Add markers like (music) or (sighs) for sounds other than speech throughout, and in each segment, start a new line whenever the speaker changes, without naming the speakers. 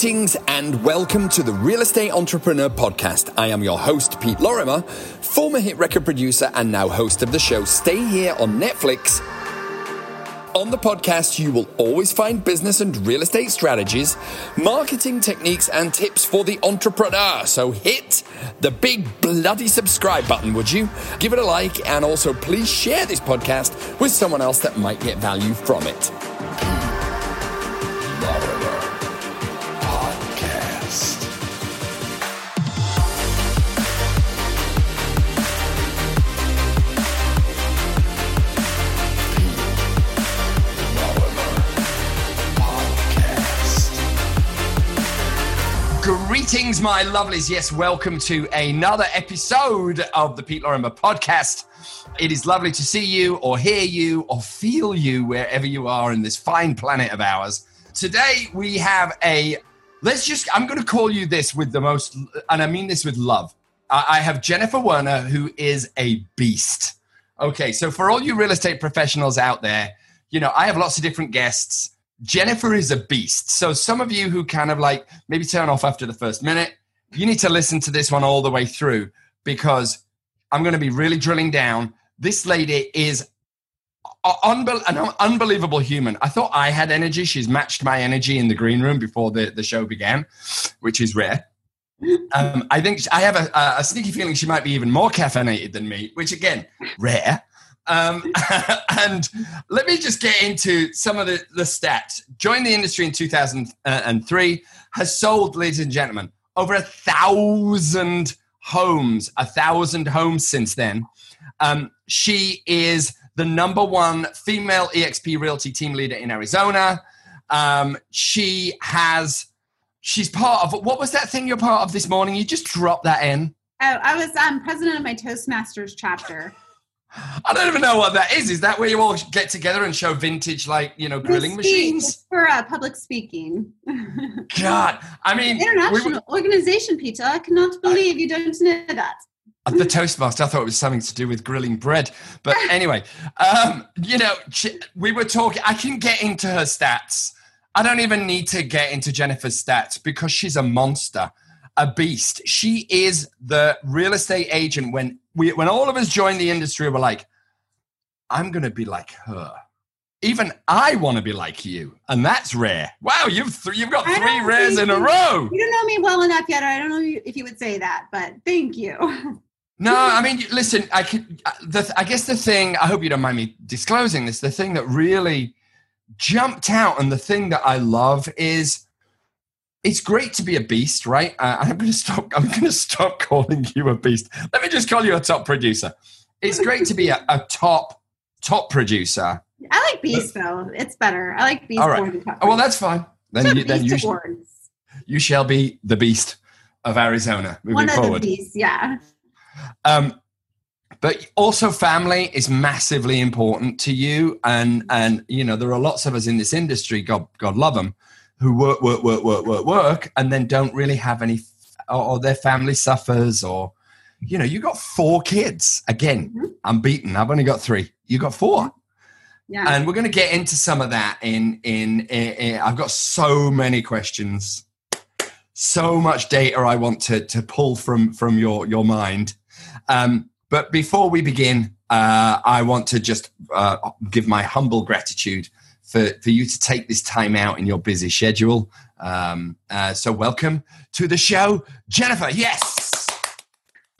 Greetings and welcome to the Real Estate Entrepreneur Podcast. I am your host, Pete Lorimer, former hit record producer and now host of the show Stay Here on Netflix. On the podcast, you will always find business and real estate strategies, marketing techniques, and tips for the entrepreneur. So hit the big bloody subscribe button, would you? Give it a like, and also please share this podcast with someone else that might get value from it. Greetings, my lovelies. Yes, welcome to another episode of the Pete Lorimer podcast. It is lovely to see you, or hear you, or feel you wherever you are in this fine planet of ours. Today, we have a let's just, I'm going to call you this with the most, and I mean this with love. I have Jennifer Werner, who is a beast. Okay, so for all you real estate professionals out there, you know, I have lots of different guests Jennifer is a beast. So some of you who kind of like maybe turn off after the first minute, you need to listen to this one all the way through because I'm going to be really drilling down. This lady is an unbelievable human. I thought I had energy. She's matched my energy in the green room before the, the show began, which is rare. Um, I think I have a, a, sneaky feeling she might be even more caffeinated than me, which again, rare. Um, (laughs) and let me just get into some of the, the stats. Joined the industry in 2003, has sold, ladies and gentlemen, over a thousand homes, a thousand homes since then. Um, she is the number one female EXP Realty team leader in Arizona. Um, she has, she's part of, what was that thing you're part of this morning? You just dropped that in.
Oh, I was um, president of my Toastmasters chapter.
I don't even know what that is. Is that where you all get together and show vintage, like you know, grilling machines
for uh, public speaking? (laughs)
God, I mean,
international we, organization, Peter. I cannot believe I, you don't know that.
Uh, the Toastmaster. I thought it was something to do with grilling bread, but (laughs) anyway, um, you know, we were talking. I can get into her stats. I don't even need to get into Jennifer's stats because she's a monster a beast. She is the real estate agent. When we, when all of us joined the industry, we're like, I'm going to be like her. Even I want to be like you, and that's rare. Wow, you've th- you've got three rares in a row.
You don't know me well enough yet. I don't know if you would say that, but thank you.
No, I mean, listen. I could. Uh, the, I guess the thing. I hope you don't mind me disclosing this. The thing that really jumped out, and the thing that I love is it's great to be a beast, right? Uh, I'm going to stop. I'm going to stop calling you a beast. Let me just call you a top producer. It's great to be a, a top top producer.
I like beast though. It's better. I like beast
All right. more than top. Oh, well, that's fine. Then you, then you, sh- you shall be the beast of Arizona moving One of forward.
The beasts, yeah.
Um, but also family is massively important to you, and and you know there are lots of us in this industry. God God love them who work, work, work, work, work, work, and then don't really have any, or, their family suffers, or you know, you got four kids. Again, mm-hmm. I'm beaten. I've only got three. You got four. Yeah. And we're going to get into some of that in, in, in, in I've got so many questions, so much data I want to, to pull from, from your, your mind. Um, but before we begin, uh, I want to just uh, give my humble gratitude for, for you to take this time out in your busy schedule. Um, uh, so, welcome to the show, Jennifer. Yes.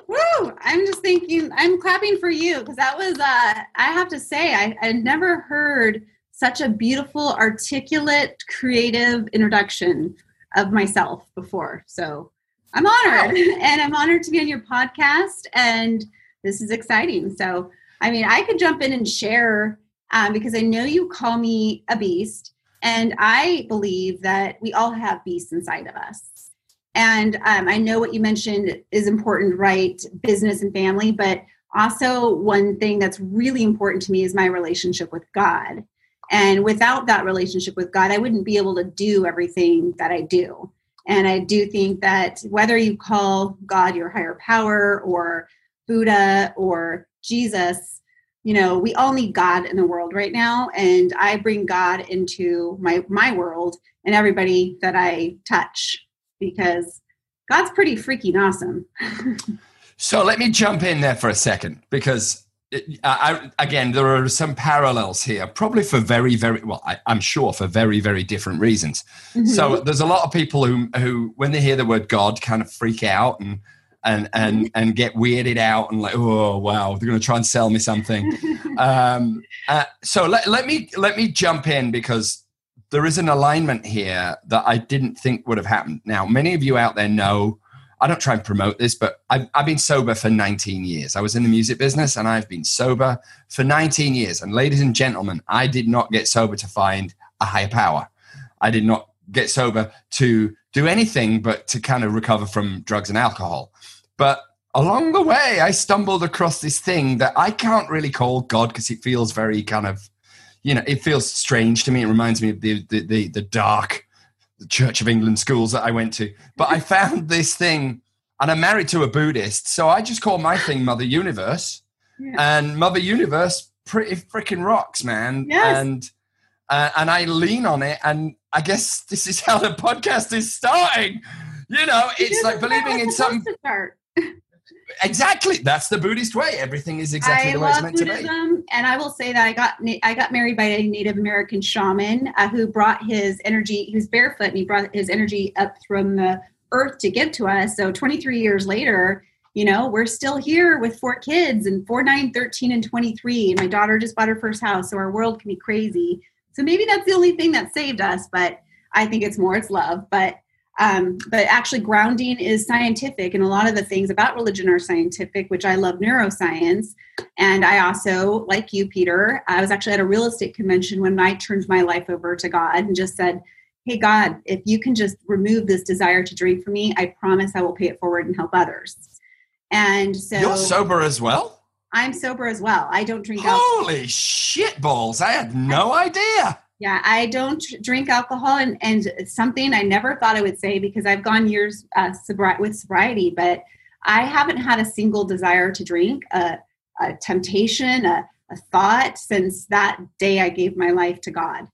Woo! I'm just thinking, I'm clapping for you because that was, uh, I have to say, I, I never heard such a beautiful, articulate, creative introduction of myself before. So, I'm honored (laughs) and I'm honored to be on your podcast. And this is exciting. So, I mean, I could jump in and share um, because I know you call me a beast, and I believe that we all have beasts inside of us. And um, I know what you mentioned is important, right? Business and family, but also one thing that's really important to me is my relationship with God. And without that relationship with God, I wouldn't be able to do everything that I do. And I do think that whether you call God your higher power or Buddha or Jesus, you know, we all need God in the world right now, and I bring God into my my world and everybody that I touch because God's pretty freaking awesome. (laughs)
so let me jump in there for a second because I, again, there are some parallels here, probably for very, very well. I, am sure for very, very different reasons. Mm-hmm. So there's a lot of people who, who, when they hear the word God, kind of freak out and and and (laughs) and get weirded out and like, oh wow, they're going to try and sell me something. um, uh, so let let me let me jump in because there is an alignment here that I didn't think would have happened. Now, many of you out there know I don't try and promote this, but I've, I've, been sober for 19 years. I was in the music business and I've been sober for 19 years. And ladies and gentlemen, I did not get sober to find a higher power. I did not get sober to do anything but to kind of recover from drugs and alcohol. But along the way, I stumbled across this thing that I can't really call God because it feels very kind of, you know, it feels strange to me. It reminds me of the, the, the, the dark Church of England schools that I went to. But I found (laughs) this thing, and I'm married to a Buddhist, so I just call my thing Mother Universe. Yeah. And Mother Universe pretty freaking rocks, man. Yes. And uh, and I lean on it, and I guess this is how the podcast is starting. You know, it's like believing in some. exactly. That's the buddhist way. Everything is exactly
I
the way it's meant
buddhism,
to be.
And i will say that i got i got married by a native american shaman uh, who brought his energy he was barefoot and he brought his energy up from the earth to give to us. So 23 years later you know we're still here with four kids and 4 9 13 and 23 and my daughter just bought her first house so our world can be crazy so maybe that's the only thing that saved us but i think it's more it's love but um, but actually, grounding is scientific, and a lot of the things about religion are scientific, which I love neuroscience. And I also, like you, Peter, I was actually at a real estate convention when I turned my life over to God and just said, Hey, God, if you can just remove this desire to drink for me, I promise I will pay it forward and help others. And so
you're sober as well?
I'm sober as well. I don't drink
Holy alcohol. shit balls. I had no idea.
Yeah, I don't drink alcohol, and and something I never thought I would say because I've gone years uh, sobri- with sobriety, but I haven't had a single desire to drink, a, a temptation, a, a thought since that day I gave my life to God.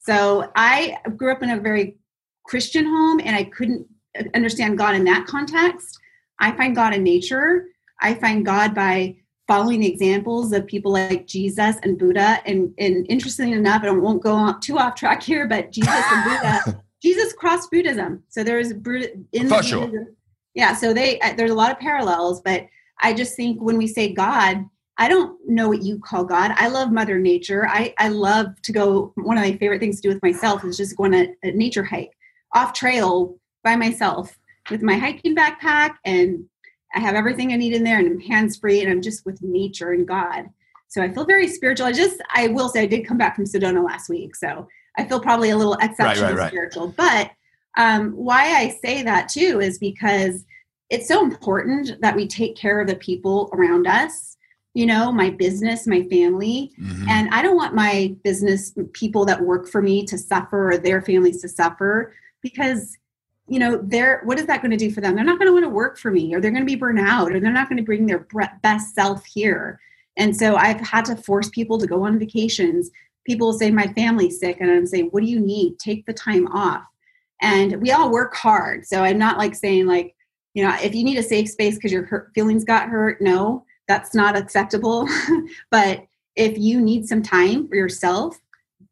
So I grew up in a very Christian home, and I couldn't understand God in that context. I find God in nature. I find God by following the examples of people like Jesus and Buddha. And, and interestingly enough, I won't go too off track here, but Jesus and Buddha, (laughs) Jesus crossed Buddhism. So there's Buddha in
For sure.
Yeah, so they uh, there's a lot of parallels, but I just think when we say God, I don't know what you call God. I love Mother Nature. I, I love to go. One of my favorite things to do with myself is just go on a, a nature hike off trail by myself with my hiking backpack and I have everything I need in there and I'm hands free and I'm just with nature and God. So I feel very spiritual. I just, I will say, I did come back from Sedona last week. So I feel probably a little exceptional right, right, right. spiritual. But um, why I say that too is because it's so important that we take care of the people around us you know my business my family mm-hmm. and i don't want my business people that work for me to suffer or their families to suffer because you know they're what is that going to do for them? They're not going to want to work for me or they're going to be burnt out or they're not going to bring their best self here. And so i've had to force people to go on vacations. People will say my family's sick and i'm saying what do you need? Take the time off. And we all work hard so i'm not like saying like you know if you need a safe space because your feelings got hurt no that's not acceptable. (laughs) But if you need some time for yourself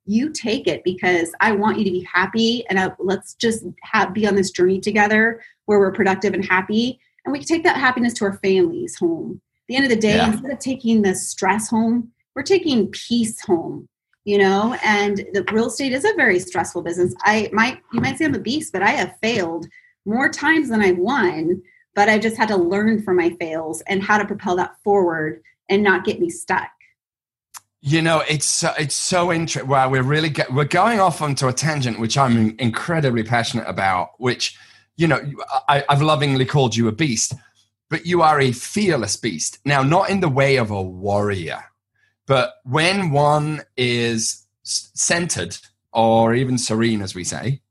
you take it because I want you to be happy and uh, let's just have, be on this journey together where we're productive and happy. And we can take that happiness to our families home. At the end of the day, yeah. instead of taking the stress home, we're taking peace home, you know, and the real estate is a very stressful business. I might, you might say I'm a beast, but I have failed more times than I've won, but I just had to learn from my fails and how to propel that forward and not get me stuck.
You know, it's uh, it's so interesting. Well, we're really get, we're going off onto a tangent, which I'm incredibly passionate about. Which, you know, I, I've lovingly called you a beast, but you are a fearless beast. Now, not in the way of a warrior, but when one is centered or even serene, as we say,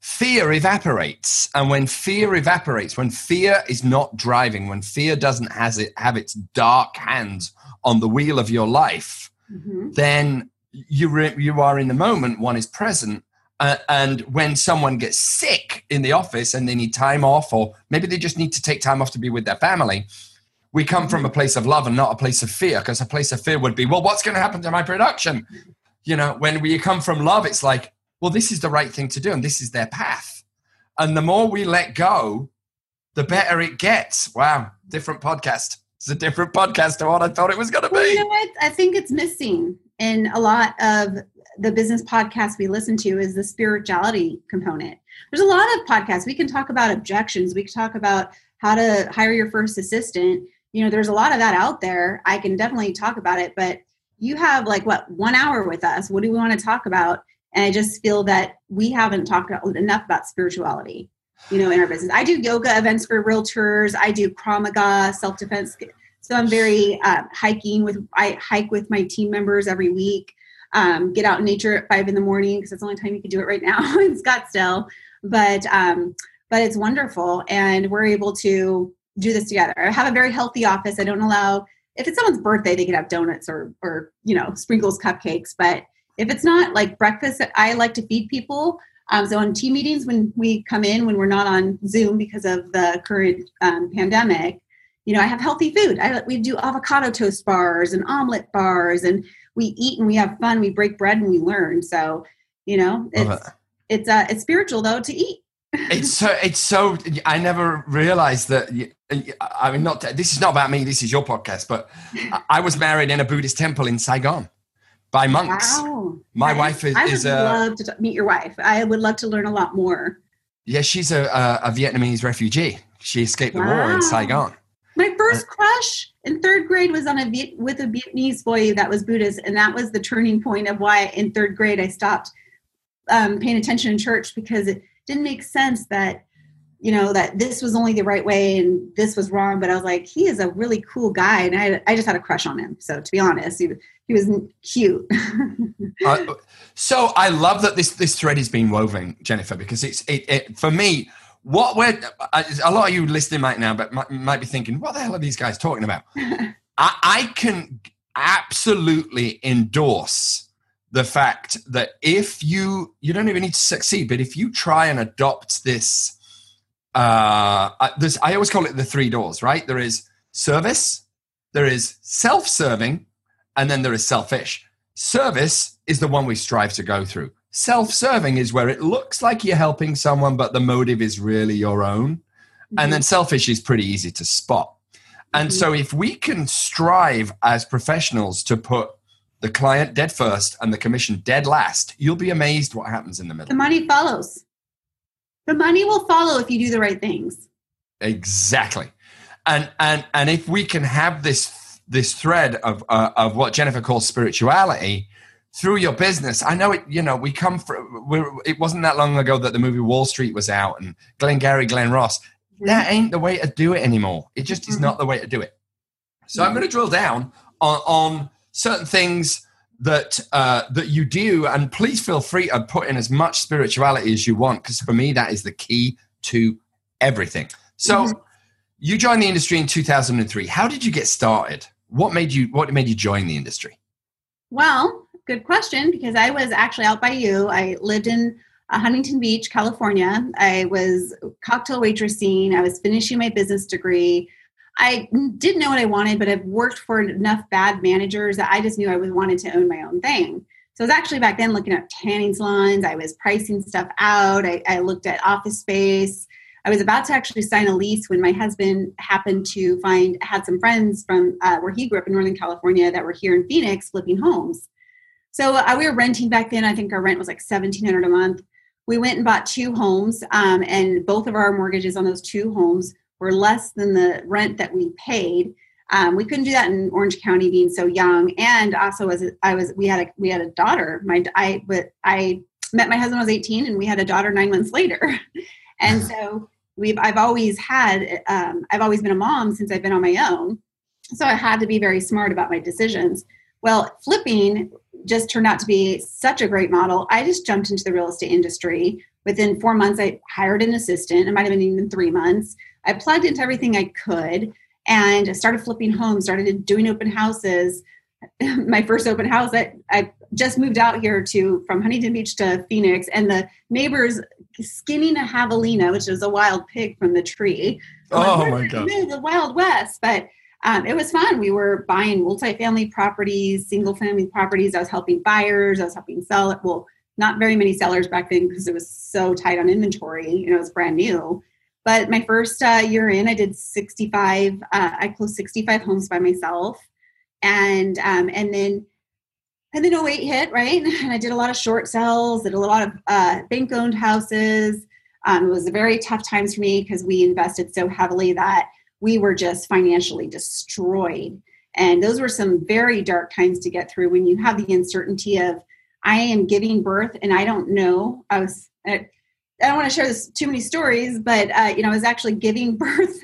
fear evaporates. And when fear evaporates, when fear is not driving, when fear doesn't has it, have its dark hands on the wheel of your life, mm-hmm. then you, re- you are in the moment, one is present. Uh, and when someone gets sick in the office and they need time off, or maybe they just need to take time off to be with their family, we come from a place of love and not a place of fear because a place of fear would be well what's going to happen to my production you know when we come from love it's like well this is the right thing to do and this is their path and the more we let go the better it gets wow different podcast it's a different podcast to what i thought it was going to be. Well,
you know what? I think it's missing in a lot of the business podcasts we listen to is the spirituality component. There's a lot of podcasts. We can talk about objections. We can talk about how to hire your first assistant. You know there's a lot of that out there. I can definitely talk about it but you have like what one hour with us? What do we want to talk about? And i just feel that we haven't talked enough about spirituality you know in our business i do yoga events for realtors i do krav maga self-defense so i'm very uh, hiking with i hike with my team members every week um, get out in nature at five in the morning because it's the only time you can do it right now (laughs) in scottsdale but um, but it's wonderful and we're able to do this together. I have a very healthy office. I don't allow if it's someone's birthday, they can have donuts or or you know sprinkles, cupcakes. But if it's not like breakfast, I like to feed people. Um, so on team meetings, when we come in, when we're not on Zoom because of the current um, pandemic, you know, I have healthy food. I, we do avocado toast bars and omelet bars, and we eat and we have fun. We break bread and we learn. So, you know, it's it. it's uh, it's spiritual though to eat
it's (laughs) so it's so i never realized that i mean not this is not about me this is your podcast but (laughs) i was married in a buddhist temple in saigon by monks. Wow. my wife is
i would
is
love to meet your wife. I would love to learn a lot more.
Yeah she's a, a, a vietnamese refugee. She escaped the wow. war in saigon.
My first uh, crush in third grade was on a Viet, with a vietnamese boy that was buddhist and that was the turning point of why in third grade i stopped um, paying attention in church because it didn't make sense that you know that this was only the right way and this was wrong but i was like he is a really cool guy. And i, I just had a crush on him. So to be honest he, he was cute. (laughs)
Uh, so i love that this this thread is being woven jennifer because it's it, it for me what we're a lot of you listening right now but might, might be thinking what the hell are these guys talking about? (laughs) I, I can absolutely endorse the fact that if you you don't even need to succeed but if you try and adopt this uh this i always call it the three doors right there is service there is self-serving and then there is selfish service is the one we strive to go through self-serving is where it looks like you're helping someone but the motive is really your own mm-hmm. and then selfish is pretty easy to spot and mm-hmm. so if we can strive as professionals to put the client dead first and the commission dead last, you'll be amazed what happens in the middle.
The money follows. The money will follow if you do the right things.
Exactly. And and and if we can have this this thread of uh, of what Jennifer calls spirituality through your business. I know it, you know, we come from it wasn't that long ago that the movie Wall Street was out and Glengarry Glen Ross. Mm-hmm. That ain't the way to do it anymore. It just mm-hmm. is not the way to do it. So mm-hmm. I'm going to drill down on, on certain things that uh, that you do, and please feel free to put in as much spirituality as you want, because for me that is the key to everything. So, mm-hmm. you joined the industry in 2003. How did you get started? What made you What made you join the industry?
Well, good question, because I was actually out by you. I lived in uh, Huntington Beach, California. I was cocktail waitressing. I was finishing my business degree. I didn't know what I wanted, but I've worked for enough bad managers that I just knew I was wanted to own my own thing. So I was actually back then looking at tanning salons. I was pricing stuff out. I, I looked at office space. I was about to actually sign a lease when my husband happened to find had some friends from uh, where he grew up in Northern California that were here in Phoenix flipping homes. So uh, we were renting back then. I think our rent was like seventeen hundred a month. We went and bought two homes, um, and both of our mortgages on those two homes were less than the rent that we paid. Um, we couldn't do that in Orange County being so young, and also as I was, we had a we had a daughter. My I but I met my husband I was 18, and we had a daughter nine months later, (laughs) and so we've I've always had um, I've always been a mom since I've been on my own, so I had to be very smart about my decisions. Well, flipping just turned out to be such a great model. I just jumped into the real estate industry. Within four months, I hired an assistant. It might have been even three months. I plugged into everything I could and started flipping homes, started doing open houses. (laughs) My first open house, I, I just moved out here to from Huntington Beach to Phoenix, and the neighbors skinning a javelina, which is a wild pig from the tree.
Oh like, my god!
The Wild West, but um, it was fun. We were buying multifamily properties, single family properties. I was helping buyers. I was helping sell it. Well, not very many sellers back then because it was so tight on inventory. You know, it was brand new. But my first uh, year in, I did 65. Uh, I closed 65 homes by myself, and um, and then and then 08 hit right, (laughs) and I did a lot of short sales. Did a lot of uh, bank owned houses. Um, it was a very tough times for me because we invested so heavily that we were just financially destroyed. And those were some very dark times to get through when you have the uncertainty of, I am giving birth and I don't know. I was, I, don't want to share this too many stories, but uh, you know, I was actually giving (laughs) birth,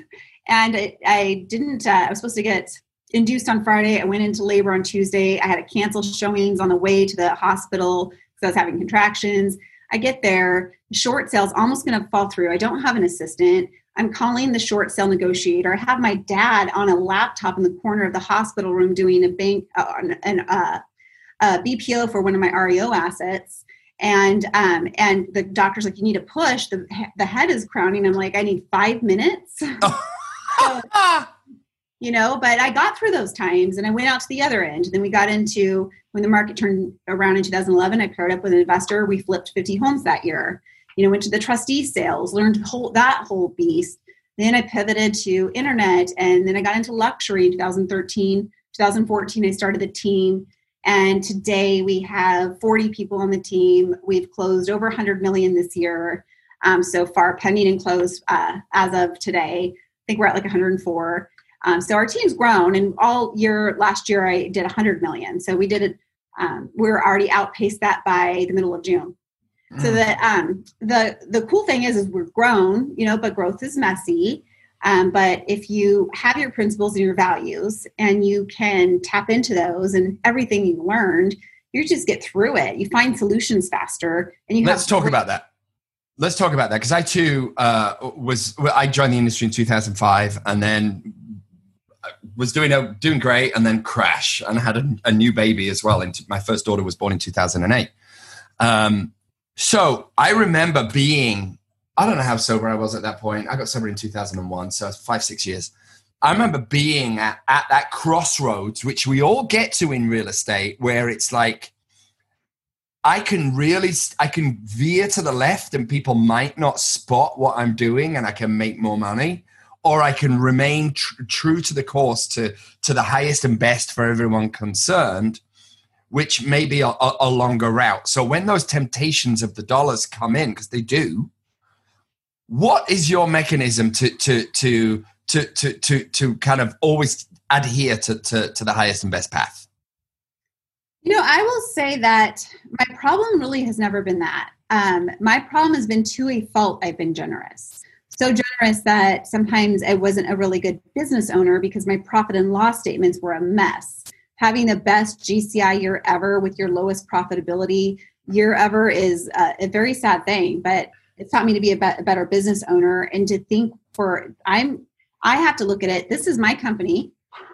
and I, I didn't. Uh, I was supposed to get induced on Friday. I went into labor on Tuesday. I had to cancel showings on the way to the hospital because I was having contractions. I get there, short sales almost going to fall through. I don't have an assistant. I'm calling the short sale negotiator. I have my dad on a laptop in the corner of the hospital room doing a bank uh, an uh, a BPO for one of my REO assets. And um, and the doctor's like, you need to push. The the head is crowning. I'm like, I need five minutes. (laughs) so, you know, but I got through those times and I went out to the other end. Then we got into when the market turned around in 2011. I paired up with an investor. We flipped 50 homes that year you know went to the trustee sales learned whole, that whole beast then i pivoted to internet and then i got into luxury in 2013 2014 i started the team and today we have 40 people on the team. We've closed over 100 million this year um, so far pending and closed uh, as of today. I think we're at like 104 um, so our team's grown and all year last year i did 100 million. So we did it um, we're already outpaced that by the middle of june. So mm. that um, the the cool thing is, is we're grown, you know, but growth is messy. Um, but if you have your principles and your values, and you can tap into those and everything you learned, you just get through it. You find solutions faster, and you.
Let's talk great- about that. Let's talk about that because I too uh, was I joined the industry in 2005, and then uh, was doing a, doing great, and then crash, and I had a, a new baby as well. And my first daughter was born in 2008. Um, so I remember being, I don't know how sober I was at that point. I got sober in 2001, so five, six years. I remember being at, at that crossroads, which we all get to in real estate, where it's like, I can really, I can veer to the left and people might not spot what I'm doing and I can make more money. Or I can remain tr- true to the course to, to the highest and best for everyone concerned which may be a, a, longer route. So when those temptations of the dollars come in, because they do, what is your mechanism to to to to to to, to kind of always adhere to, to to the highest and best path?
You know, I will say that my problem really has never been that. Um, my problem has been to a fault. I've been generous so generous that sometimes I wasn't a really good business owner because my profit and loss statements were a mess having the best GCI year ever with your lowest profitability year ever is a, a very sad thing. But it's taught me to be a, be- a better business owner and to think for I'm I have to look at it. This is my company,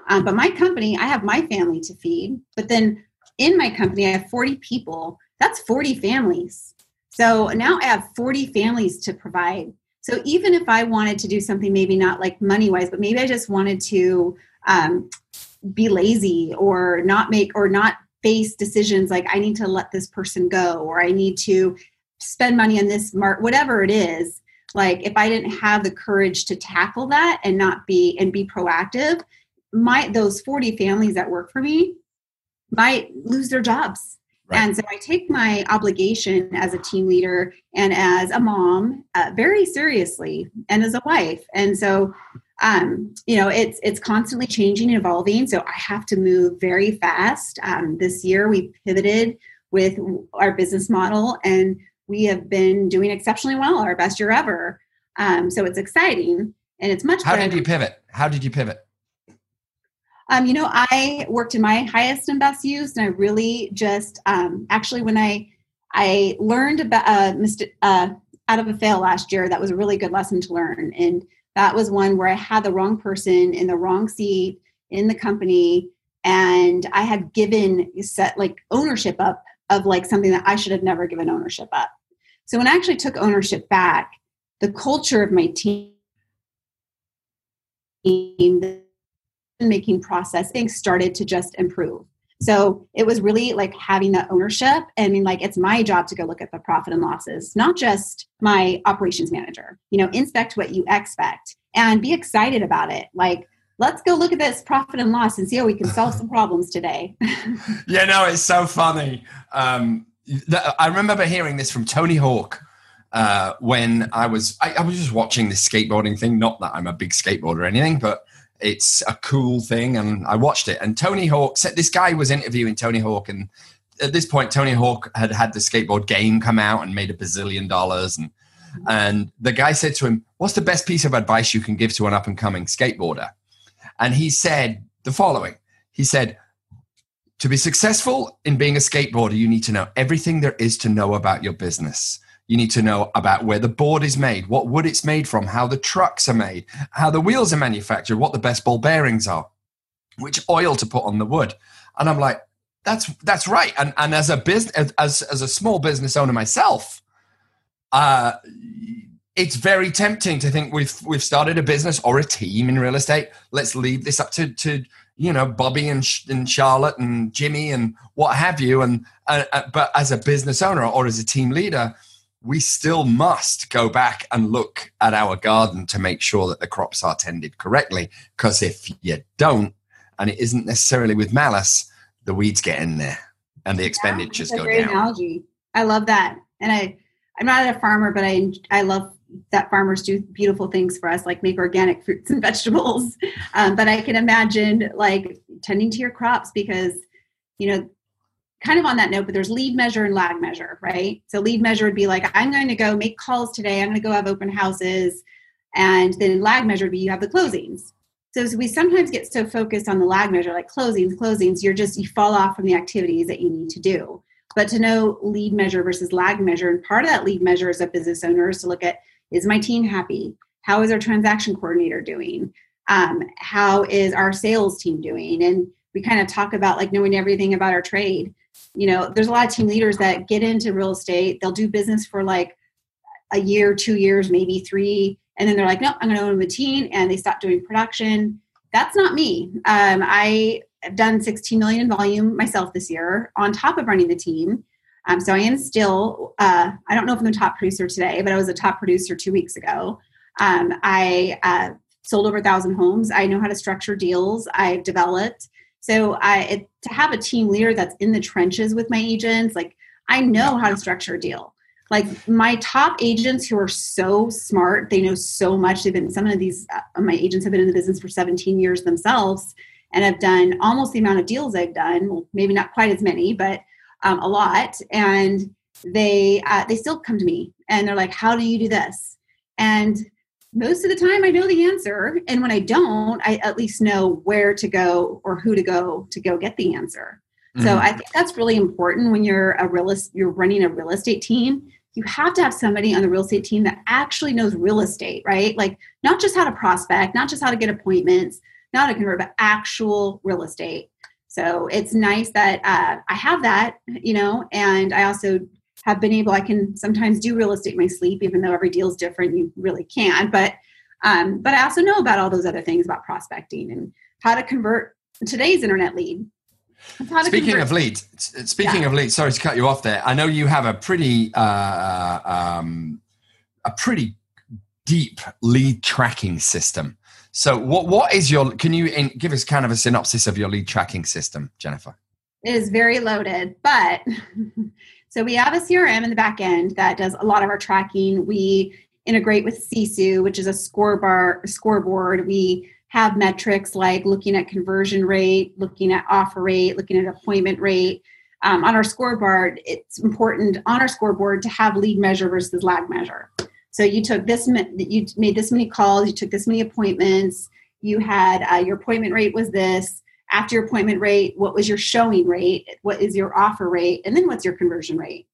um, but my company I have my family to feed. But then in my company I have 40 people. That's 40 families. So now I have 40 families to provide. So even if I wanted to do something, maybe not like money wise, but maybe I just wanted to um, be lazy or not make or not face decisions like I need to let this person go or I need to spend money on this mark whatever it is like if I didn't have the courage to tackle that and not be and be proactive my those 40 families that work for me might lose their jobs Right. And so I take my obligation as a team leader and as a mom uh, very seriously and as a wife. And so um, you know it's it's constantly changing and evolving so i have to move very fast um, this year we pivoted with our business model and we have been doing exceptionally well our best year ever um, so it's exciting and it's much
how did you pivot how did you pivot
Um, you know, I worked in my highest and best use, and I really just um, actually when I I learned about uh, Mr. Uh, out of a fail last year. That was a really good lesson to learn, and that was one where I had the wrong person in the wrong seat in the company, and I had given set like ownership up of like something that I should have never given ownership up. So when I actually took ownership back, the culture of my team, the making process, things started to just improve. So it was really like having that ownership. I mean, like it's my job to go look at the profit and losses, not just my operations manager. You know, inspect what you expect and be excited about it. Like, let's go look at this profit and loss and see how we can solve some (laughs) problems today. (laughs)
yeah, no, it's so funny. Um, I remember hearing this from Tony Hawk uh, when I was I, I was just watching this skateboarding thing. Not that I'm a big skateboarder or anything, but it's a cool thing and i watched it. And tony hawk said this guy was interviewing tony hawk and at this point tony hawk had had the skateboard game come out and made a bazillion dollars. And and the guy said to him what's the best piece of advice you can give to an up and coming skateboarder? And he said the following. He said to be successful in being a skateboarder you need to know everything there is to know about your business you need to know about where the board is made, what wood it's made from, how the trucks are made, how the wheels are manufactured, what the best ball bearings are, which oil to put on the wood. And I'm like, that's that's right. And and as a business as as a small business owner myself, uh it's very tempting to think we've we've started a business or a team in real estate. Let's leave this up to to you know Bobby and and Charlotte and Jimmy and what have you. And uh, uh, but as a business owner or as a team leader, we still must go back and look at our garden to make sure that the crops are tended correctly. Because if you don't, and it isn't necessarily with malice, the weeds get in there and the expenditures yeah, go down.
Analogy. I love that, and I I'm not a farmer, but I I love that farmers do beautiful things for us, like make organic (laughs) fruits and vegetables. Um, but I can imagine like tending to your crops because you know kind of on that note, but there's lead measure and lag measure, right? So lead measure would be like, I'm going to go make calls today, I'm going to go have open houses. And then lag measure would be you have the closings. So, so we sometimes get so focused on the lag measure, like closings, closings, you're just, you fall off from the activities that you need to do. But to know lead measure versus lag measure, and part of that lead measure as a business owner is to look at is my team happy? How is our transaction coordinator doing? Um, how is our sales team doing? And we kind of talk about like knowing everything about our trade you know there's a lot of team leaders that get into real estate they'll do business for like a year two years maybe three and then they're like no i'm going to own a team and they stop doing production that's not me um, i have done 16 million volume myself this year on top of running the team um, so i am still uh, i don't know if i'm the top producer today but i was a top producer two weeks ago um, i uh, sold over a thousand homes i know how to structure deals i've developed so I it, to have a team leader that's in the trenches with my agents, like I know how to structure a deal. Like my top agents who are so smart, they know so much. They've been some of these uh, my agents have been in the business for 17 years themselves and have done almost the amount of deals I've done. Well, maybe not quite as many, but um, a lot. And they uh, they still come to me and they're like, "How do you do this?" And most of the time I know the answer. And when I don't, I at least know where to go or who to go to go get the answer. Mm-hmm. So I think that's really important when you're a real you're running a real estate team. You have to have somebody on the real estate team that actually knows real estate, right? Like not just how to prospect, not just how to get appointments, not to convert, but actual real estate. So it's nice that uh, I have that, you know, and I also have been able i can sometimes do real estate in my sleep even though every deal is different you really can't but um, but i also know about all those other things about prospecting and how to convert today's internet lead.
Speaking of leads speaking yeah. of leads sorry to cut you off there. I know you have a pretty uh, um, a pretty deep lead tracking system so what what is your can you in, give us kind of a synopsis of your lead tracking system jennifer
it is very loaded but (laughs) So we have a CRM in the back end that does a lot of our tracking. We integrate with Sisu, which is a score bar, scoreboard. We have metrics like looking at conversion rate, looking at offer rate, looking at appointment rate. Um, on our scoreboard, it's important on our scoreboard to have lead measure versus lag measure. So you took this, you made this many calls, you took this many appointments, you had uh, your appointment rate was this, after your appointment rate, what was your showing rate, what is your offer rate, and then what's your conversion rate.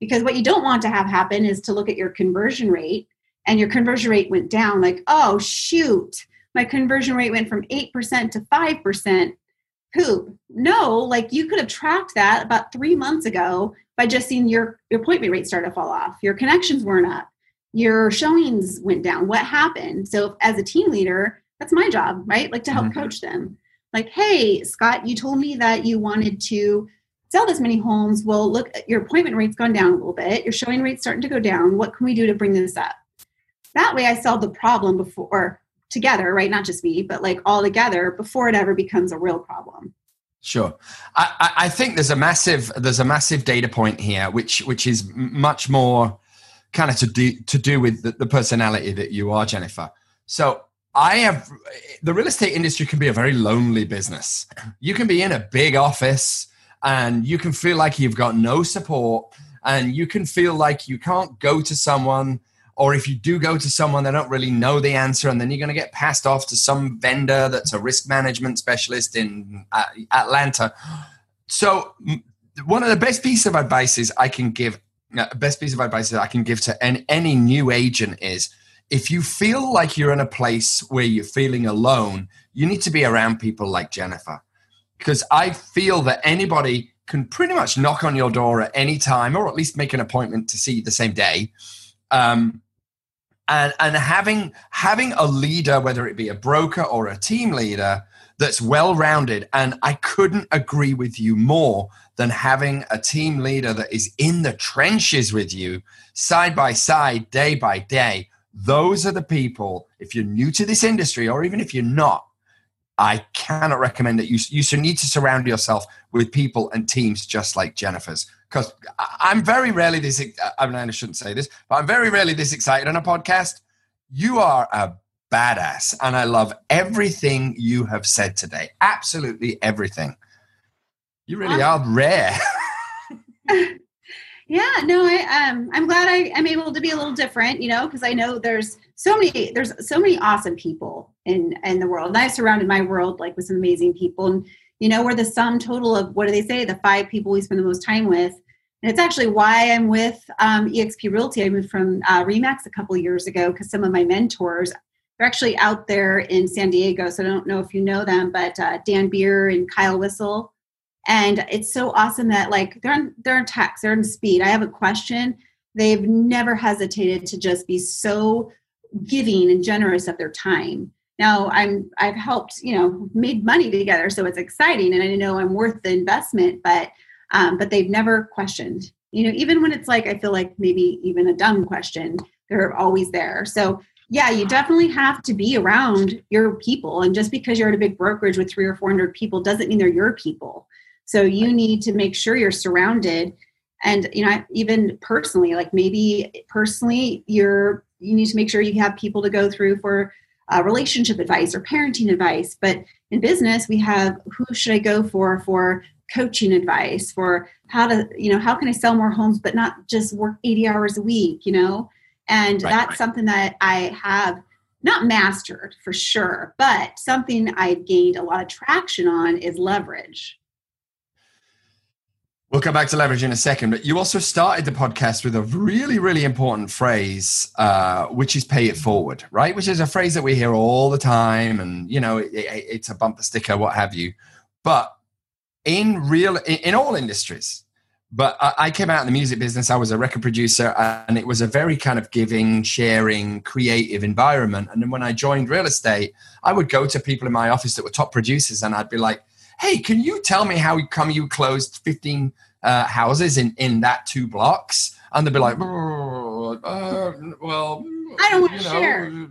Because what you don't want to have happen is to look at your conversion rate and your conversion rate went down, like, oh, shoot, my conversion rate went from 8% to 5%. Poop. No, like you could have tracked that about three months ago by just seeing your, your appointment rate start to fall off. Your connections weren't up. Your showings went down. What happened? So, as a team leader, that's my job, right? Like to help mm-hmm. coach them. Like, hey, Scott, you told me that you wanted to sell this many homes. Well, look, your appointment rate's gone down a little bit. Your showing rate's starting to go down. What can we do to bring this up? That way, I solve the problem before together, right? Not just me, but like all together before it ever becomes a real problem.
Sure, I, I think there's a massive there's a massive data point here, which which is much more kind of to do to do with the, the personality that you are, Jennifer. So I have the real estate industry can be a very lonely business. You can be in a big office and you can feel like you've got no support and you can feel like you can't go to someone or if you do go to someone they don't really know the answer and then you're going to get passed off to some vendor that's a risk management specialist in uh, atlanta so one of the best piece of advice is i can give best piece of advice that i can give to any, any new agent is if you feel like you're in a place where you're feeling alone you need to be around people like jennifer. Because i feel that anybody can pretty much knock on your door at any time or at least make an appointment to see you the same day. Um, and and having having a leader whether it be a broker or a team leader that's well rounded and i couldn't agree with you more than having a team leader that is in the trenches with you side by side day by day those are the people if you're new to this industry or even if you're not i cannot recommend that you you need to surround yourself with people and teams just like jennifer's because I'm very rarely this. I mean, I shouldn't say this, but I'm very rarely this excited on a podcast. You are a badass, and I love everything you have said today. Absolutely everything. You really um, are rare. (laughs)
yeah, no, I um, I'm glad I, I'm able to be a little different, you know, because I know there's so many there's so many awesome people in in the world, and I've surrounded my world like with some amazing people, and you know, we're the sum total of what do they say? The five people we spend the most time with. And it's actually why I'm with um, EXP Realty. I moved from uh, Remax a couple years ago because some of my mentors they're actually out there in San Diego. So I don't know if you know them, but uh, Dan Beer and Kyle Whissel. And it's so awesome that like they're in, they're in text, they're in speed. I have a question. They've never hesitated to just be so giving and generous of their time. Now I'm I've helped you know made money together, so it's exciting, and I know I'm worth the investment. But um, but they've never questioned. You know, even when it's like I feel like maybe even a dumb question, they're always there. So yeah, you definitely have to be around your people, and just because you're at a big brokerage with three or four hundred people doesn't mean they're your people. So you need to make sure you're surrounded. And you know, even personally, like maybe personally, you're you need to make sure you have people to go through for uh, relationship advice or parenting advice. But in business, we have who should I go for for coaching advice for how to you know how can i sell more homes but not just work 80 hours a week you know and right, that's right. something that i have not mastered for sure but something i've gained a lot of traction on is leverage
We'll come back to leverage in a second, but you also started the podcast with a really, really important phrase, uh, which is "pay it forward," right? Which is a phrase that we hear all the time, and you know, it, it, it's a bumper sticker, what have you. But in real in, all industries but I, came out in the music business. I was a record producer and it was a very kind of giving sharing creative environment. And then when i joined real estate i would go to people in my office that were top producers and i'd be like hey can you tell me how come you closed 15 uh, houses in in that two blocks? And they'd be like uh, well
i don't want to share.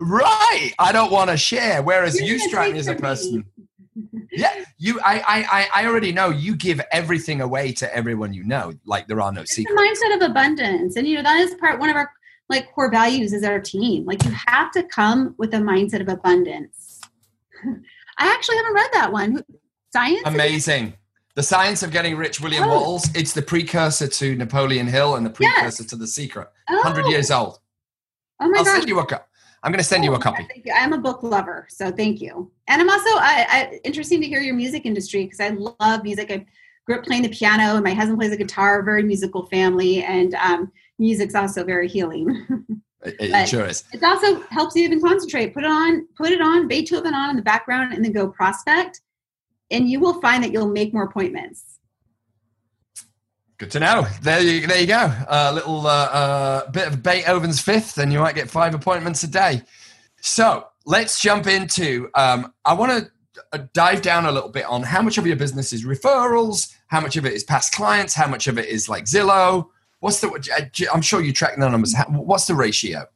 right i don't want to share whereas strike me as a person me yeah, you. I, I, I already know you give everything away to everyone you know. Like there are no it's secrets.
The mindset of abundance, and you know that is part one of our like core values is our team. Like you have to come with a mindset of abundance. (laughs) I actually haven't read that one. Science.
Amazing. The Science of Getting Rich, William oh. Wattles. It's the precursor to Napoleon Hill and the precursor yes. to The Secret. Oh. Hundred years old. Oh my I'll gosh. send you a. I'm going to send
oh,
you a copy.
Thank you. I'm a book lover, so thank you. And I'm also I, I interesting to hear your music industry because I love music. I grew up playing the piano, and my husband plays the guitar. Very musical family, and um, music's also very healing. (laughs)
it, it sure is.
It also helps you even concentrate. Put it on, put it on Beethoven on in the background, and then go prospect, and you will find that you'll make more appointments.
Good to know. There you, there you go. A little uh, uh, bit of Beethoven's Fifth, and you might get five appointments a day. So let's jump into. Um, I want to uh, dive down a little bit on how much of your business is referrals, how much of it is past clients, how much of it is like Zillow. What's the? Uh, I'm sure you track the numbers. What's the ratio?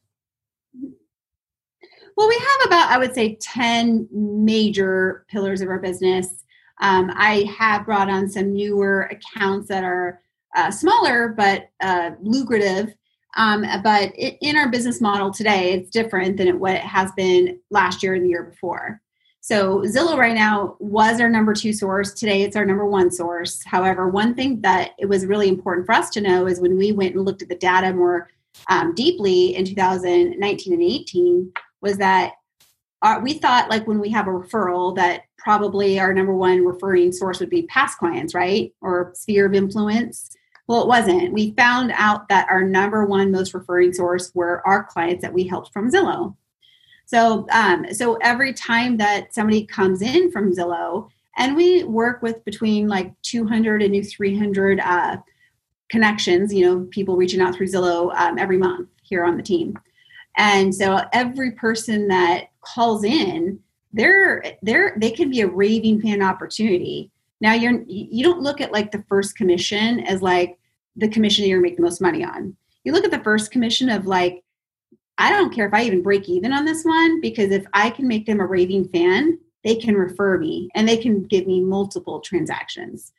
Well, we have about, I would say, 10 major pillars of our business. Um, I have brought on some newer accounts that are uh, smaller but uh, lucrative. Um, but in our business model today, it's different than what it has been last year and the year before. So Zillow right now was our number two source. Today it's our number one source. However, one thing that it was really important for us to know is when we went and looked at the data more um, deeply in 2019 and 18 was that our, we thought like when we have a referral that probably our number one referring source would be past clients, right? Or sphere of influence. Well, it wasn't. We found out that our number one most referring source were our clients that we helped from Zillow. So, um, so every time that somebody comes in from Zillow, and we work with between like 200 and 300 uh, connections, you know, people reaching out through Zillow um, every month here on the team. And so every person that calls in, they're they're they can be a raving fan opportunity. Now you're you don't look at like the first commission as like the commission you're making the most money on. You look at the first commission of like I don't care if I even break even on this one because if I can make them a raving fan, they can refer me and they can give me multiple transactions.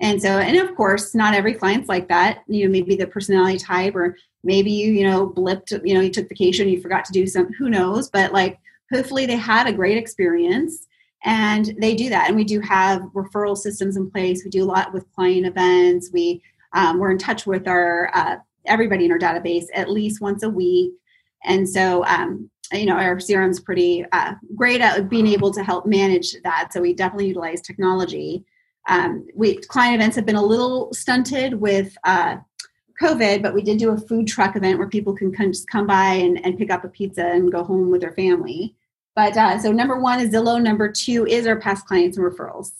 And so, and of course, not every client's like that. You know, maybe the personality type, or maybe you, you know, blipped, you know, you took vacation, you forgot to do something, who knows? But like, hopefully they had a great experience and they do that. And we do have referral systems in place. We do a lot with client events. We, um, we're in touch with our, uh, everybody in our database at least once a week. And so, um, you know, our CRM's pretty uh, great at being able to help manage that. So we definitely utilize technology. Um, we client events have been a little stunted with uh, COVID, but we did do a food truck event where people can come, just come by and, and pick up a pizza and go home with their family. But uh, so number one is Zillow. Number two is our past clients and referrals.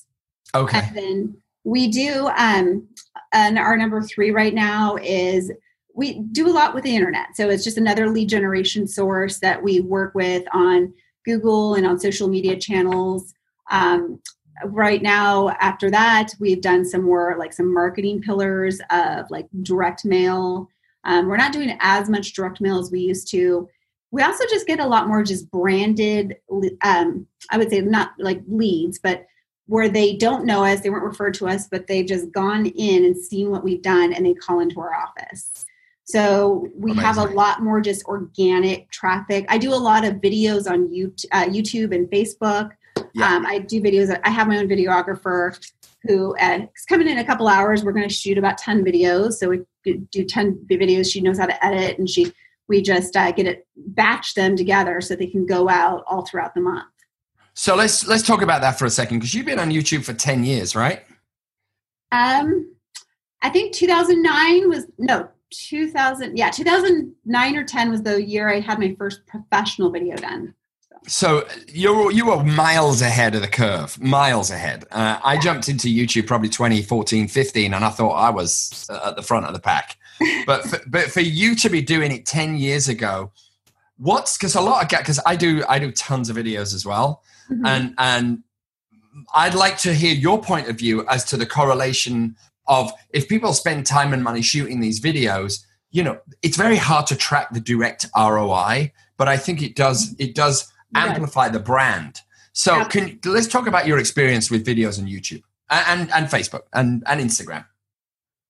Okay.
And then we do, um, and our number three right now is we do a lot with the internet. So it's just another lead generation source that we work with on Google and on social media channels. Um, right now, after that, we've done some more like some marketing pillars of like direct mail. Um, we're not doing as much direct mail as we used to. We also just get a lot more just branded, um, I would say not like leads, but where they don't know us, they weren't referred to us, but they've just gone in and seen what we've done and they call into our office. So we Amazing. have a lot more just organic traffic. I do a lot of videos on uh, YouTube and Facebook. Yeah. Um, I do videos. I have my own videographer who uh, is coming in a couple hours. We're going to shoot about 10 videos. So we do 10 videos. She knows how to edit and she, we just uh, get it, batch them together so they can go out all throughout the month.
So let's, let's talk about that for a second. Cause you've been on YouTube for 10 years, right?
Um, I think 2009 was, no, 2000 yeah 2009 or 10 was the year i had my first professional video done
so you're you were miles ahead of the curve miles ahead uh, i jumped into youtube probably 2014 15 and i thought i was at the front of the pack but for, but for you to be doing it 10 years ago what's because a lot of get because i do i do tons of videos as well mm-hmm. and and i'd like to hear your point of view as to the correlation of if people spend time and money shooting these videos you know it's very hard to track the direct roi but i think it does it does amplify the brand so yeah. can let's talk about your experience with videos on youtube and and, and facebook and and instagram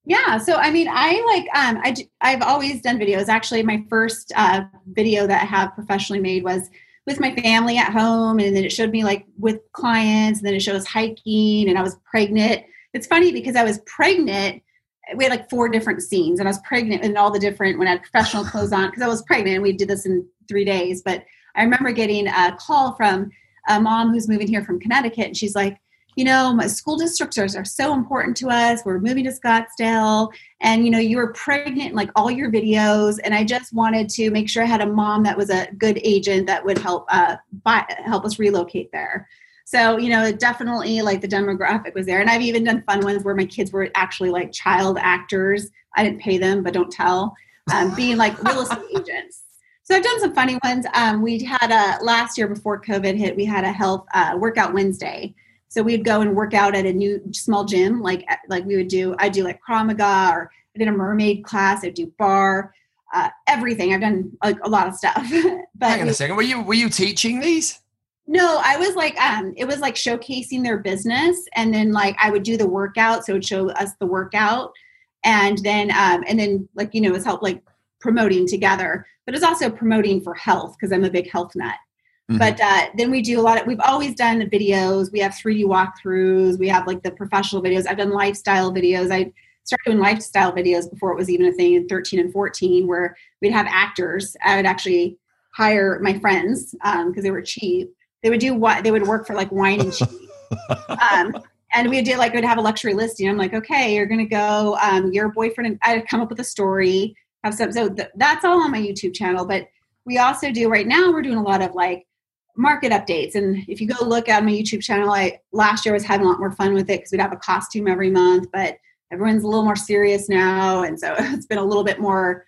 yeah so i mean i like um I, i've always done videos actually my first uh, video that i have professionally made was with my family at home and then it showed me like with clients and then it shows hiking and i was pregnant it's funny because I was pregnant. We had like four different scenes, and I was pregnant in all the different when I had professional (laughs) clothes on because I was pregnant. and We did this in three days, but I remember getting a call from a mom who's moving here from Connecticut, and she's like, you know, my school districts are, are so important to us. We're moving to Scottsdale, and you know, you were pregnant in like all your videos, and I just wanted to make sure I had a mom that was a good agent that would help uh, buy, help us relocate there. So, you know, definitely like the demographic was there. And I've even done fun ones where my kids were actually like child actors. I didn't pay them, but don't tell, um, being like real estate (laughs) agents. So I've done some funny ones. Um, we had a last year before COVID hit, we had a health uh, workout Wednesday. So we'd go and work out at a new small gym, like like we would do. I do like Krav Maga, or I did a mermaid class. I'd do bar, uh, everything. I've done like a lot of stuff. (laughs)
but hang on a second. Were you were you teaching these?
No, I was like, um, it was like showcasing their business, and then like I would do the workout, so it would show us the workout, and then um, and then like you know, it was help like promoting together, but it's also promoting for health because I'm a big health nut. Mm-hmm. But uh, then we do a lot of. We've always done the videos. We have 3D walkthroughs. We have like the professional videos. I've done lifestyle videos. I started doing lifestyle videos before it was even a thing in 13 and 14, where we'd have actors. I would actually hire my friends because um, they were cheap they would do what they would work for like wine and cheese. (laughs) um, and we do like we'd have a luxury listing. I'm like, okay, you're gonna go. Um, your boyfriend. And I'd come up with a story. Have some. So th- that's all on my YouTube channel. But we also do right now. We're doing a lot of like market updates. And if you go look at my YouTube channel, I last year was having a lot more fun with it because we'd have a costume every month. But everyone's a little more serious now, and so (laughs) it's been a little bit more,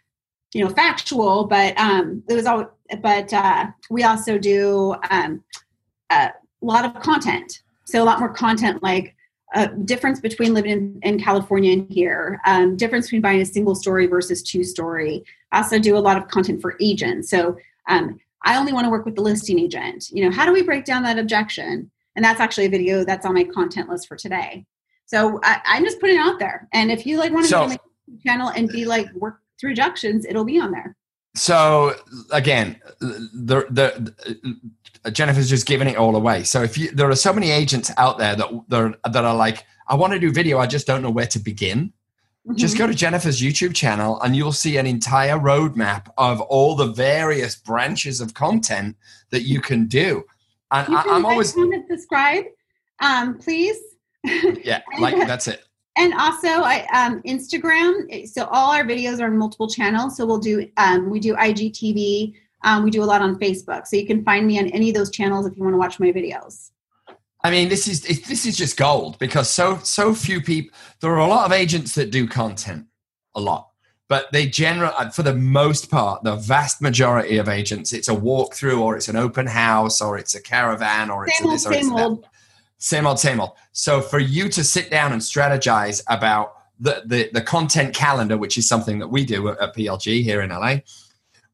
you know, factual. But um, it was all. But uh, we also do. Um, a lot of content. So a lot more content like a uh, difference between living in, in California and here, um, difference between buying a single story versus two story. I also do a lot of content for agents. So um, I only want to work with the listing agent. You know, how do we break down that objection? And that's actually a video that's on my content list for today. So I, am just putting it out there. And if you like want to so, my channel and be like work through objections, it'll be on there.
So again, the the Jennifer's just giving it all away. So if you, there are so many agents out there that that are, that are like, I want to do video, I just don't know where to begin. Mm-hmm. Just go to Jennifer's YouTube channel and you'll see an entire roadmap of all the various branches of content that you can do. And
you
I, am always
comment, subscribe, um, please.
Yeah, (laughs) like that's it.
And also, I um, Instagram. So all our videos are on multiple channels. So we'll do um, we do IGTV um, we do a lot on Facebook, so you can find me on any of those channels if you want to watch my videos.
I mean, this is this is just gold because so so few people. There are a lot of agents that do content, a lot, but they generally, uh, for the most part, the vast majority of agents, it's a walkthrough or it's an open house or it's a caravan or it's
same
this
old, or it's same old.
That. Same old, same old. So for you to sit down and strategize about the, the, the content calendar, which is something that we do at, at PLG here in LA,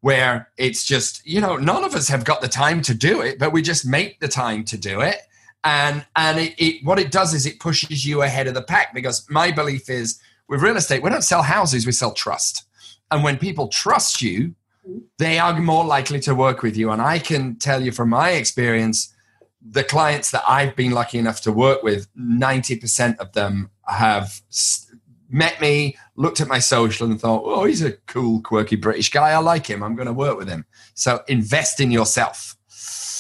where it's just you know none of us have got the time to do it but we just make the time to do it and and it, it, what it does is it pushes you ahead of the pack because my belief is with real estate we don't sell houses we sell trust and when people trust you they are more likely to work with you and i can tell you from my experience the clients that i've been lucky enough to work with 90% of them have met me, looked at my social, and thought, oh, he's a cool, quirky British guy. I like him. I'm going to work with him. So invest in yourself.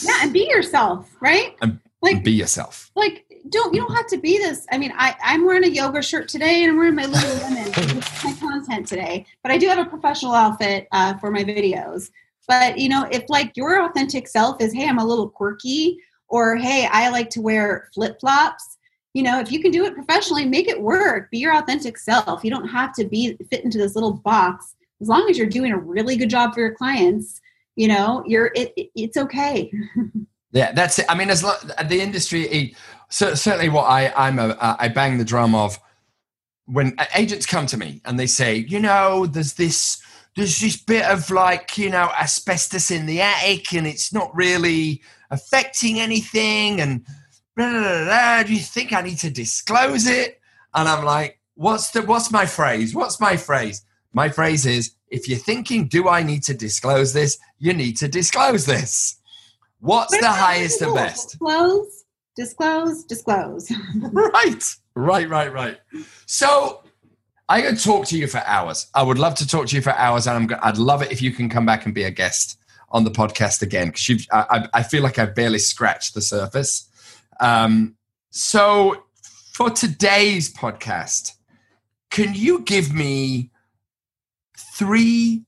Yeah, and be yourself, right?
And, like be yourself.
Like don't you don't have to be this. I mean, I I'm wearing a yoga shirt today, and I'm wearing my Lululemon. (laughs) my content today, but I do have a professional outfit uh, for my videos. But you know, if like your authentic self is, hey, I'm a little quirky, or hey, I like to wear flip flops you know if you can do it professionally make it work be your authentic self you don't have to be fit into this little box as long as you're doing a really good job for your clients you know you're it, it it's okay (laughs)
yeah that's it i mean as long, the industry certainly what i i'm a i bang the drum of when agents come to me and they say you know there's this there's this bit of like you know asbestos in the attic and it's not really affecting anything and blah, blah, blah, do you think I need to disclose it? And I'm like, what's the what's my phrase? What's my phrase? My phrase is if you're thinking, do I need to disclose this? You need to disclose this. What's the highest and best?
Disclose, disclose, disclose. (laughs)
right, right, right, right. So I could talk to you for hours. I would love to talk to you for hours, and I'm, I'd love it if you can come back and be a guest on the podcast again because I, I feel like I've barely scratched the surface. Um, so for today's podcast, can you give me three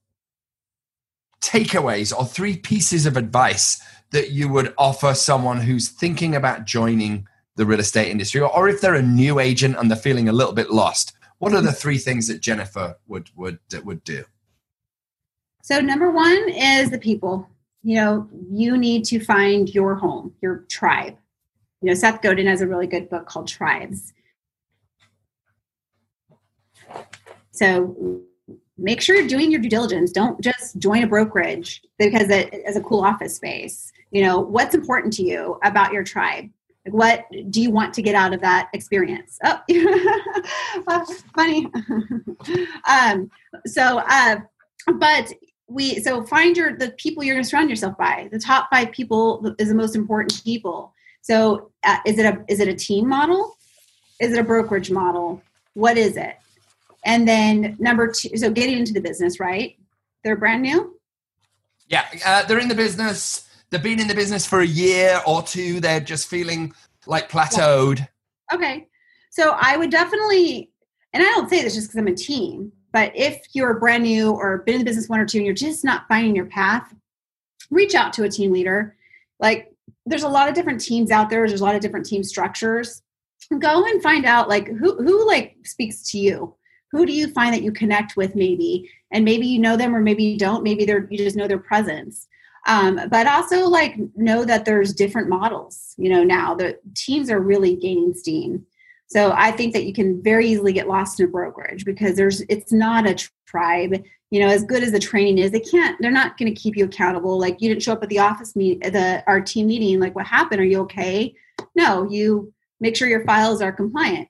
takeaways or three pieces of advice that you would offer someone who's thinking about joining the real estate industry or if they're a new agent and they're feeling a little bit lost what are the mm-hmm. three things that jennifer would would would do?
So number one is the people. You know you need to find your home your tribe. You know seth godin has a really good book called tribes. So make sure you're doing your due diligence. Don't just join a brokerage because it is a cool office space. You know, what's important to you about your tribe? what do you want to get out of that experience? Oh, (laughs) funny. (laughs) um, so, uh, but we so find your the people you're going to surround yourself by. The top five people is the most important people. So, uh, is it a is it a team model? Is it a brokerage model? What is it? And then number two, so getting into the business, right? They're brand new.
Yeah, uh, they're in the business. They've been in the business for a year or two. They're just feeling like plateaued.
Okay, so I would definitely, and I don't say this just because I'm a team, but if you're brand new or been in the business one or two and you're just not finding your path, reach out to a team leader. Like, there's a lot of different teams out there. There's a lot of different team structures. Go and find out like who who like speaks to you who do you find that you connect with maybe? And maybe you know them or maybe you don't. Maybe they're you just know their presence. Um, but also like know that there's different models you know now. The teams are really gaining steam. So i think that you can very easily get lost in a brokerage because there's it's not a tribe. You know as good as the training is they can't they're not going to keep you accountable. Like you didn't show up at the office meet the our team meeting like what happened? Are you okay? No you make sure your files are compliant.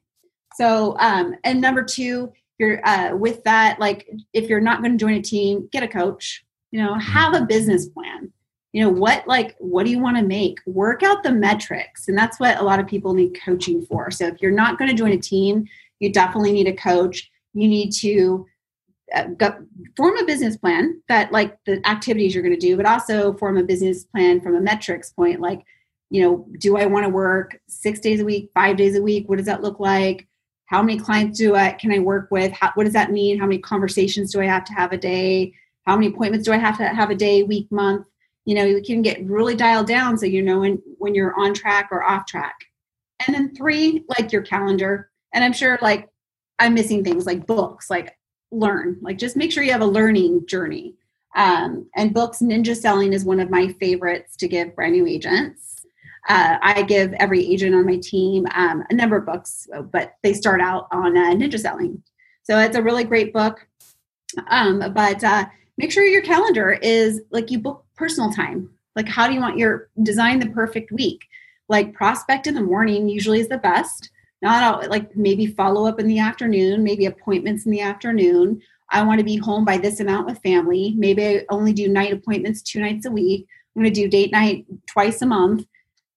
So um, and number two you're uh, with that like if you're not going to join a team get a coach you know have a business plan. You know what like what do you want to make? Work out the metrics and that's what a lot of people need coaching for. So if you're not going to join a team you definitely need a coach. You need to uh, go, form a business plan that like the activities you're going to do but also form a business plan from a metrics point like you know do i want to work six days a week five days a week? What does that look like how many clients do I can I work with? How, what does that mean? How many conversations do I have to have a day? How many appointments do I have to have a day, week, month? You know, you can get really dialed down so you know when when you're on track or off track. And then three, like your calendar. And I'm sure like I'm missing things like books, like learn, like just make sure you have a learning journey. Um, and books, Ninja Selling is one of my favorites to give brand new agents uh, I give every agent on my team um, a number of books, but they start out on uh, ninja selling. So it's a really great book. Um, but uh, make sure your calendar is like you book personal time. Like, how do you want your design the perfect week? Like, prospect in the morning usually is the best. Not all, like maybe follow up in the afternoon, maybe appointments in the afternoon. I want to be home by this amount with family. Maybe I only do night appointments two nights a week. I'm going to do date night twice a month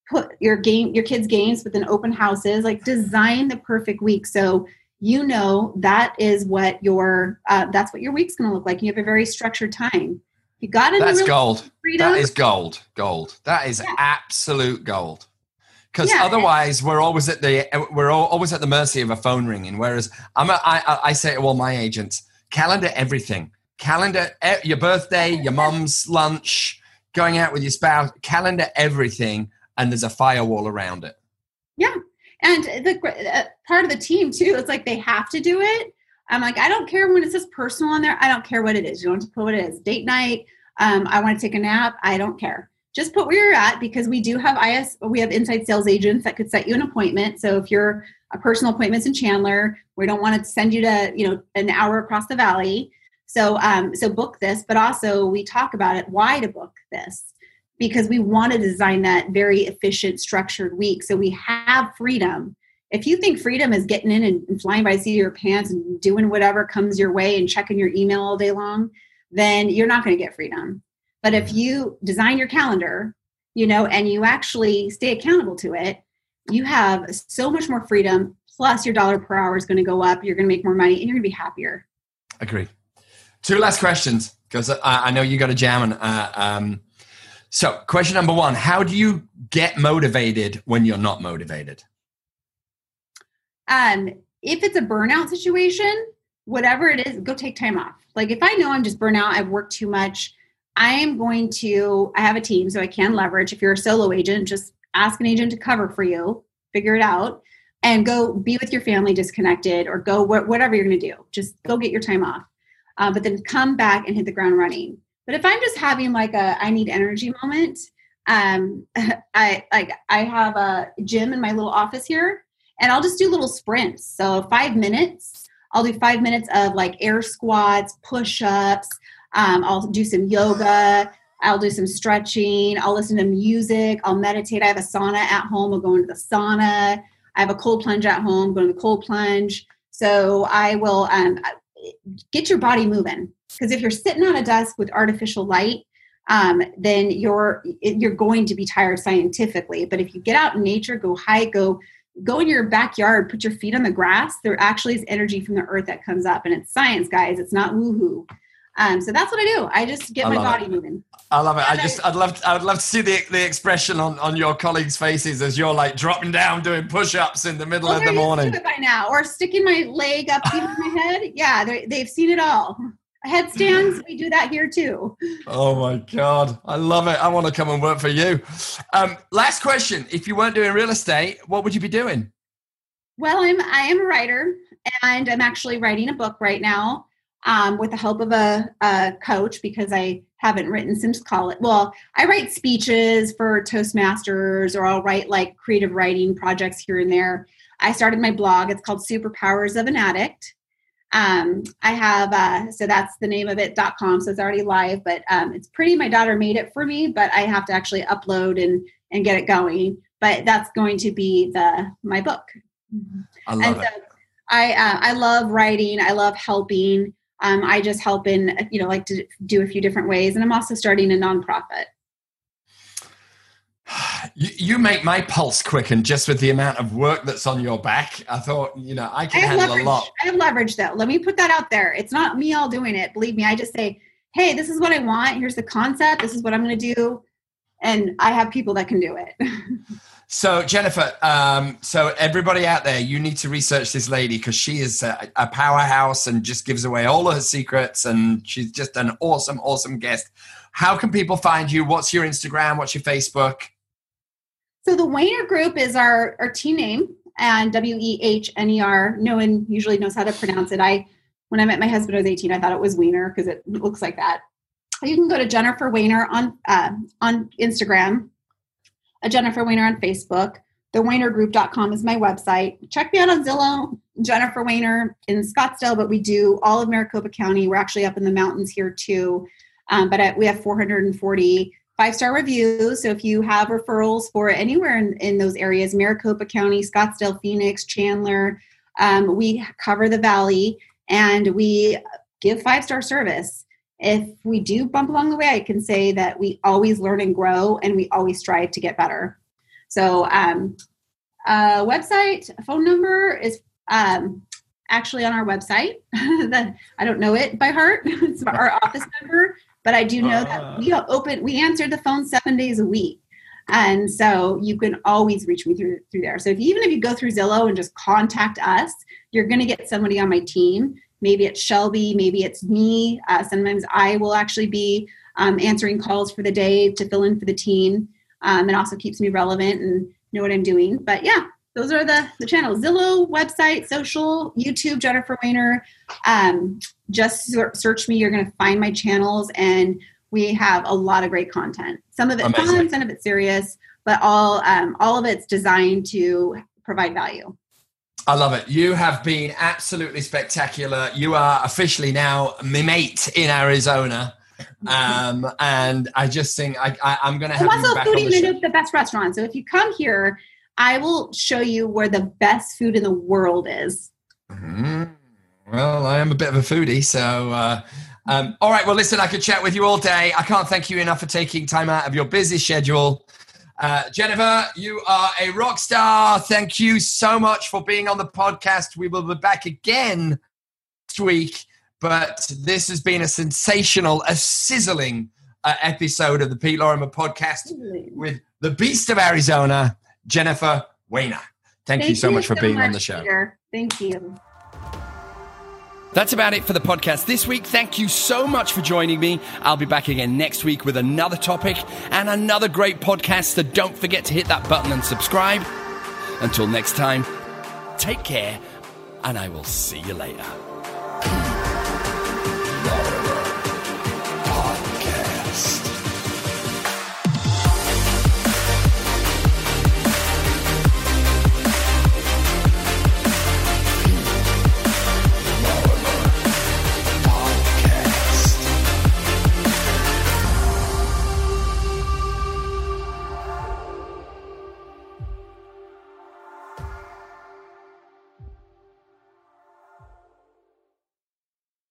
put your game your kids games within open houses like design the perfect week. So you know that is what your uh, that's what your week's going to look like. You have a very structured time. You got
it that's gold. freedom. that is gold. Gold. That is yeah. absolute gold. Because yeah, otherwise we're always at the we're always at the mercy of a phone ringing. Whereas i'm a, I, I say to all my agents calendar everything. Calendar your birthday your mom's lunch going out with your spouse calendar everything and there's a firewall around it.
Yeah. And the uh, part of the team too, it's like they have to do it. I'm like, I don't care when it says personal on there. I don't care what it is. You want to put what it is. Date night. Um, I want to take a nap. I don't care. Just put where you're at because we do have IS. We have inside sales agents that could set you an appointment. So if you're a personal appointments in Chandler, we don't want to send you to you know an hour across the valley. So um, so book this, but also we talk about it. Why to book this? Because we want to design that very efficient, structured week so we have freedom. If you think freedom is getting in and, flying by the seat of your pants and doing whatever comes your way and checking your email all day long, then you're not going to get freedom. But if you design your calendar, you know, and you actually stay accountable to it, you have so much more freedom. Plus, your dollar per hour is going to go up. You're going to make more money, and you're going to be happier.
Agree. Two last questions because I, I, know you got a jam, and uh, um, So, question number one How do you get motivated when you're not motivated?
Um, if it's a burnout situation, whatever it is, go take time off. Like if I know I'm just burnout, I've worked too much, I am going to, I have a team so I can leverage. If you're a solo agent, just ask an agent to cover for you, figure it out, and go be with your family disconnected or go wh- whatever you're going to do. Just go get your time off. Uh, but then come back and hit the ground running. But if I'm just having like a I need energy moment, um, (laughs) I like I have a gym in my little office here, and I'll just do little sprints. So five minutes. I'll do five minutes of like air squats, push ups. Um, I'll do some yoga. I'll do some stretching. I'll listen to music. I'll meditate. I have a sauna at home. I'll go into the sauna. I have a cold plunge at home. Go to the cold plunge. So I will um, get your body moving because if you're sitting on a desk with artificial light, um, then you're you're going to be tired scientifically. But if you get out in nature, go hike, go go in your backyard, put your feet on the grass. There actually is energy from the earth that comes up, and it's science, guys. It's not woohoo. Um, so that's what I do. I just get I my body
it.
moving.
I love it. I just, I'd love, to, I'd love to see the, the expression on, on your colleagues' faces as you're like dropping down doing push-ups in the middle well, of the morning.
by now, or sticking my leg up behind my head. (laughs) Yeah, they've seen it all. Headstands, we do that here too.
Oh my god, I love it. I want to come and work for you. Um, last question: If you weren't doing real estate, what would you be doing?
Well, I'm I am a writer, and I'm actually writing a book right now um, with the help of a, a, coach because I haven't written since college. Well, I write speeches for Toastmasters or I'll write like creative writing projects here and there. I started my blog. It's called Superpowers of an Addict. Um, I have, uh, so that's the name of it.com. So it's already live, but um, it's pretty. My daughter made it for me, but I have to actually upload and, and get it going. But that's going to be the my book.
I love and it. So
I, uh, I love writing. I love helping. Um, I just help in, you know, like to do a few different ways. And I'm also starting a nonprofit. (sighs)
You, you make my pulse quicken just with the amount of work that's on your back. I thought, you know, I can I handle
leverage.
a lot.
I have leverage though. Let me put that out there. It's not me all doing it. Believe me, I just say, hey, this is what I want. Here's the concept. This is what I'm going to do. And I have people that can do it. (laughs)
So, Jennifer, um, so everybody out there, you need to research this lady because she is a, a, powerhouse and just gives away all of her secrets. And she's just an awesome, awesome guest. How can people find you? What's your Instagram? What's your Facebook?
So, the Wehner Group is our, our team name, and W E H N E R. No one usually knows how to pronounce it. I, when I met my husband, I was 18. I thought it was Wiener because it looks like that. You can go to Jennifer Wehner on uh, on Instagram a Jennifer Wehner on Facebook. TheWehnerGroup.com is my website. Check me out on Zillow, Jennifer Wehner in Scottsdale, but we do all of Maricopa County. We're actually up in the mountains here too. Um, but we have 440 five star reviews. So if you have referrals for anywhere in, in those areas, Maricopa County, Scottsdale, Phoenix, Chandler, um, we cover the valley and we give five star service if we do bump along the way, I can say that we always learn and grow and we always strive to get better. So, um, uh, website, phone number is um, actually on our website. (laughs) that I don't know it by heart. (laughs) it's our (laughs) office number, but I do know that uh. we open, we answer the phone seven days a week. And so you can always reach me through through there. So if, even if you go through Zillow and just contact us, you're going to get somebody on my team maybe it's Shelby, maybe it's me. Uh, sometimes I will actually be um, answering calls for the day to fill in for the team. Um, it also keeps me relevant and know what I'm doing. But yeah, those are the, the channels Zillow, website, social, YouTube, Jennifer Wehner. Um, just search me, you're going to find my channels, and we have a lot of great content. Some of it Amazing. fun, some of it serious, but all, um, all of it's designed to provide value.
I love it. You have been absolutely spectacular. You are officially now my mate in Arizona. Um, and I just think I, I, am going to have
also
you back
Foodie Minute, the best restaurant. So if you come here, I will show you where the best food in the world is.
Mm-hmm. Well, I am a bit of a foodie, so uh, um, all right. Well, listen, I could chat with you all day. I can't thank you enough for taking time out of your busy schedule uh, Jennifer, you are a rock star. Thank you so much for being on the podcast. We will be back again next week, but this has been a sensational, a sizzling uh, episode of the Pete Lorimer podcast with the Beast of Arizona, Jennifer Wehner. Thank, Thank you so you much for so being much, on the show.
Peter. Thank you.
That's about it for the podcast this week. Thank you so much for joining me. I'll be back again next week with another topic and another great podcast. So don't forget to hit that button and subscribe. Until next time, take care, and I will see you later.